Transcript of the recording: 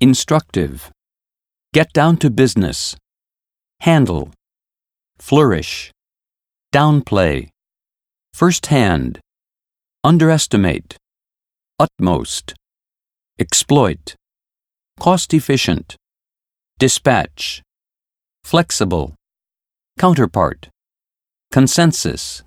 instructive, get down to business, handle, flourish, downplay, first hand, underestimate, utmost, exploit, cost efficient, dispatch, flexible, counterpart, consensus,